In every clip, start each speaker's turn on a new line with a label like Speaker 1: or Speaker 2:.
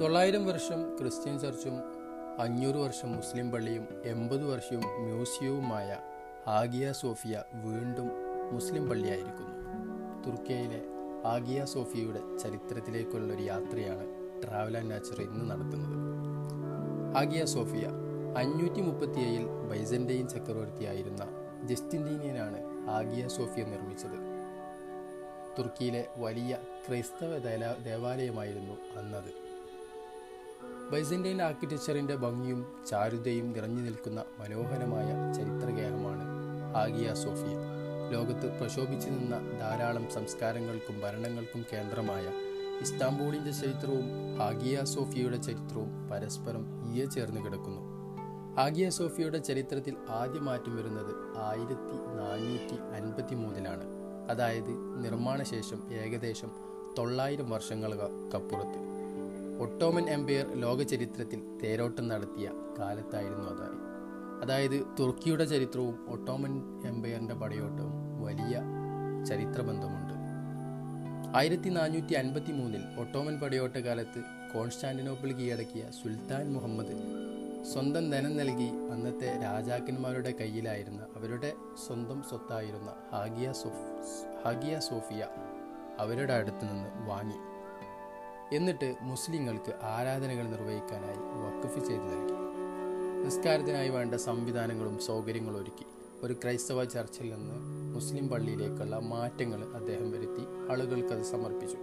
Speaker 1: തൊള്ളായിരം വർഷം ക്രിസ്ത്യൻ ചർച്ചും അഞ്ഞൂറ് വർഷം മുസ്ലിം പള്ളിയും എൺപത് വർഷവും മ്യൂസിയവുമായ ആഗിയ സോഫിയ വീണ്ടും മുസ്ലിം പള്ളിയായിരിക്കുന്നു. തുർക്കിയയിലെ ആഗിയ സോഫിയയുടെ ചരിത്രത്തിലേക്കുള്ള ഒരു യാത്രയാണ് ട്രാവൽ ആൻഡ് നാച്ചർ ഇന്ന് നടത്തുന്നത്. ആഗിയ സോഫിയ അഞ്ഞൂറ്റി മുപ്പത്തിയേഴിൽ ബൈസന്റൈൻ ചക്രവർത്തിയായിരുന്ന ജസ്റ്റിൻഡീനിയനാണ് ആഗിയ സോഫിയ നിർമ്മിച്ചത്. തുർക്കിയിലെ വലിയ ക്രൈസ്തവ ദേവാലയമായിരുന്നു അന്നത്. ബൈസന്റൈൻ ആർക്കിടെക്ചറിന്റെ ഭംഗിയും ചാരുതയും നിറഞ്ഞു നിൽക്കുന്ന മനോഹരമായ ചരിത്രഗേഹമാണ് ആഗിയ സോഫിയ. ലോകത്ത് പ്രശോഭിച്ചു നിന്ന ധാരാളം സംസ്കാരങ്ങൾക്കും ഭരണങ്ങൾക്കും കേന്ദ്രമായ ഇസ്താംബൂളിന്റെ ചരിത്രവും ആഗിയ സോഫിയയുടെ ചരിത്രവും പരസ്പരം ഈയെ ചേർന്ന് കിടക്കുന്നു. ആഗിയ സോഫിയയുടെ ചരിത്രത്തിൽ ആദ്യ മാറ്റം വരുന്നത് ആയിരത്തി നാനൂറ്റി അൻപത്തി മൂന്നിലാണ് അതായത് നിർമ്മാണശേഷം ഏകദേശം തൊള്ളായിരം വർഷങ്ങൾക്കപ്പുറത്ത് ഒട്ടോമൻ എംപയർ ലോക ചരിത്രത്തിൽ തേരോട്ടം നടത്തിയ കാലത്തായിരുന്നു അതായി അതായത് തുർക്കിയുടെ ചരിത്രവും ഒട്ടോമൻ എംപയറിന്റെ പടയോട്ടവും വലിയ ചരിത്രബന്ധമുണ്ട്. ആയിരത്തി നാനൂറ്റി അൻപത്തി മൂന്നിൽ ഒട്ടോമൻ പടയോട്ട കാലത്ത് കോൺസ്റ്റാന്റിനോപ്പിൾ കീഴടക്കിയ സുൽത്താൻ മുഹമ്മദ് സ്വന്തം ധനം നൽകി അന്നത്തെ രാജാക്കന്മാരുടെ കയ്യിലായിരുന്ന അവരുടെ സ്വന്തം സ്വത്തായിരുന്ന ഹാഗിയ സോഫ് ഹാഗിയ സോഫിയ അവരുടെ അടുത്ത് നിന്ന് വാങ്ങി. എന്നിട്ട് മുസ്ലിങ്ങൾക്ക് ആരാധനകൾ നിർവഹിക്കാനായി വഖഫ് ചെയ്തു നൽകി. നിസ്കാരത്തിനായി വേണ്ട സംവിധാനങ്ങളും സൗകര്യങ്ങളും ഒരുക്കി ഒരു ക്രൈസ്തവ ചർച്ചിൽ നിന്ന് മുസ്ലിം പള്ളിയിലേക്കുള്ള മാറ്റങ്ങൾ അദ്ദേഹം വരുത്തി ആളുകൾക്കത് സമർപ്പിച്ചു.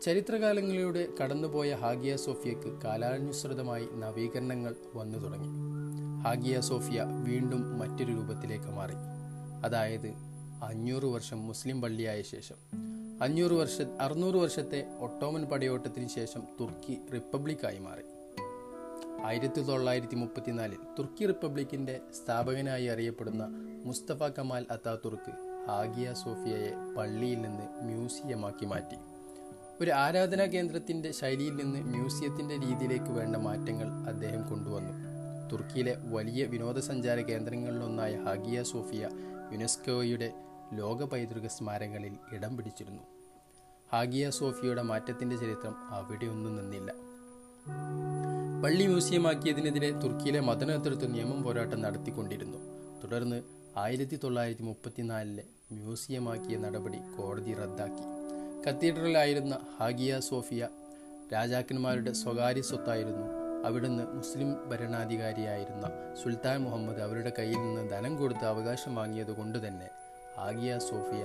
Speaker 1: ചരിത്രകാലങ്ങളിലൂടെ കടന്നുപോയ ഹാഗിയ സോഫിയക്ക് കാലാനുസൃതമായി നവീകരണങ്ങൾ വന്നു തുടങ്ങി. ഹാഗിയ സോഫിയ വീണ്ടും മറ്റൊരു രൂപത്തിലേക്ക് മാറി. അതായത് അഞ്ഞൂറ് വർഷം മുസ്ലിം പള്ളിയായ ശേഷം. അഞ്ഞൂറ് വർഷ അറുന്നൂറ് വർഷത്തെ ഒട്ടോമൻ പടയോട്ടത്തിന് ശേഷം തുർക്കി റിപ്പബ്ലിക്കായി മാറി. ആയിരത്തി തൊള്ളായിരത്തി മുപ്പത്തിനാലിൽ തുർക്കി റിപ്പബ്ലിക്കിന്റെ സ്ഥാപകനായി അറിയപ്പെടുന്ന മുസ്തഫ കമാൽ അത്താതുർക്ക് ആഗിയ സോഫിയയെ പള്ളിയിൽ നിന്ന് മ്യൂസിയമാക്കി മാറ്റി. ഒരു ആരാധനാ കേന്ദ്രത്തിന്റെ ശൈലിയിൽ നിന്ന് മ്യൂസിയത്തിന്റെ രീതിയിലേക്ക് വേണ്ട മാറ്റങ്ങൾ അദ്ദേഹം കൊണ്ടുവന്നു. തുർക്കിയിലെ വലിയ വിനോദസഞ്ചാര കേന്ദ്രങ്ങളിലൊന്നായ ഹാഗിയ സോഫിയ യുനെസ്കോയുടെ ലോക പൈതൃക സ്മാരകങ്ങളിൽ ഇടം പിടിച്ചിരുന്നു. ഹാഗിയ സോഫിയയുടെ മാറ്റത്തിന്റെ ചരിത്രം അവിടെയൊന്നും നിന്നില്ല. പള്ളി മ്യൂസിയമാക്കിയതിനെതിരെ തുർക്കിയിലെ മതനേതൃത്വം നിയമം പോരാട്ടം നടത്തിക്കൊണ്ടിരുന്നു. തുടർന്ന് ആയിരത്തി തൊള്ളായിരത്തി മുപ്പത്തിനാലിലെ മ്യൂസിയമാക്കിയ നടപടി കോടതി റദ്ദാക്കി. കത്തീഡ്രലായിരുന്ന ഹാഗിയ സോഫിയ രാജാക്കന്മാരുടെ സ്വകാര്യ സ്വത്തായിരുന്നു. അവിടുന്ന് മുസ്ലിം ഭരണാധികാരിയായിരുന്ന സുൽത്താൻ മുഹമ്മദ് അവരുടെ കയ്യിൽ നിന്ന് ധനം കൊടുത്ത് അവകാശം വാങ്ങിയത് കൊണ്ട് തന്നെ ആഗിയ സോഫിയ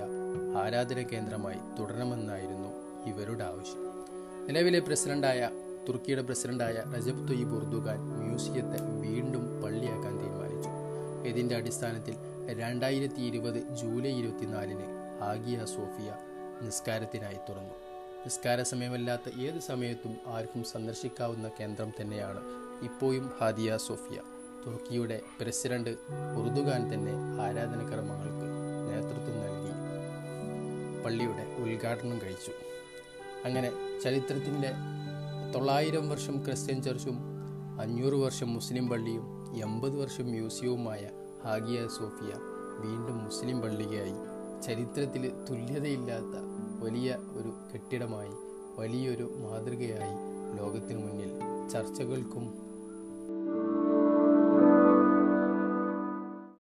Speaker 1: ആരാധന കേന്ദ്രമായി തുടരണമെന്നായിരുന്നു ഇവരുടെ ആവശ്യം. നിലവിലെ പ്രസിഡന്റായ തുർക്കിയുടെ പ്രസിഡന്റായ റജബ് തൊയ്യബ് ഉർദുഖാൻ മ്യൂസിയത്തെ വീണ്ടും പള്ളിയാക്കാൻ തീരുമാനിച്ചു. ഇതിന്റെ അടിസ്ഥാനത്തിൽ രണ്ടായിരത്തി ഇരുപത് ജൂലൈ ഇരുപത്തിനാലിന് ആഗിയ സോഫിയ നിസ്കാരത്തിനായി തുറന്നു. നിസ്കാര സമയമല്ലാത്ത ഏത് സമയത്തും ആർക്കും സന്ദർശിക്കാവുന്ന കേന്ദ്രം തന്നെയാണ് ഇപ്പോഴും ഹാദിയ സോഫിയ. തുർക്കിയുടെ പ്രസിഡന്റ് ഉറുദുഖാൻ തന്നെ ആരാധനകർമ്മങ്ങൾക്ക് പള്ളിയുടെ ഉദ്ഘാടനം കഴിച്ചു. അങ്ങനെ ചരിത്രത്തിന്റെ തൊള്ളായിരം വർഷം ക്രിസ്ത്യൻ ചർച്ചും അഞ്ഞൂറ് വർഷം മുസ്ലിം പള്ളിയും എൺപത് വർഷം മ്യൂസിയവുമായ ഹാഗിയ സോഫിയ വീണ്ടും മുസ്ലിം പള്ളിയായി. ചരിത്രത്തിൽ തുല്യതയില്ലാത്ത വലിയ ഒരു കെട്ടിടമായി വലിയൊരു മാതൃകയായി ലോകത്തിനു മുന്നിൽ ചർച്ചകൾക്കും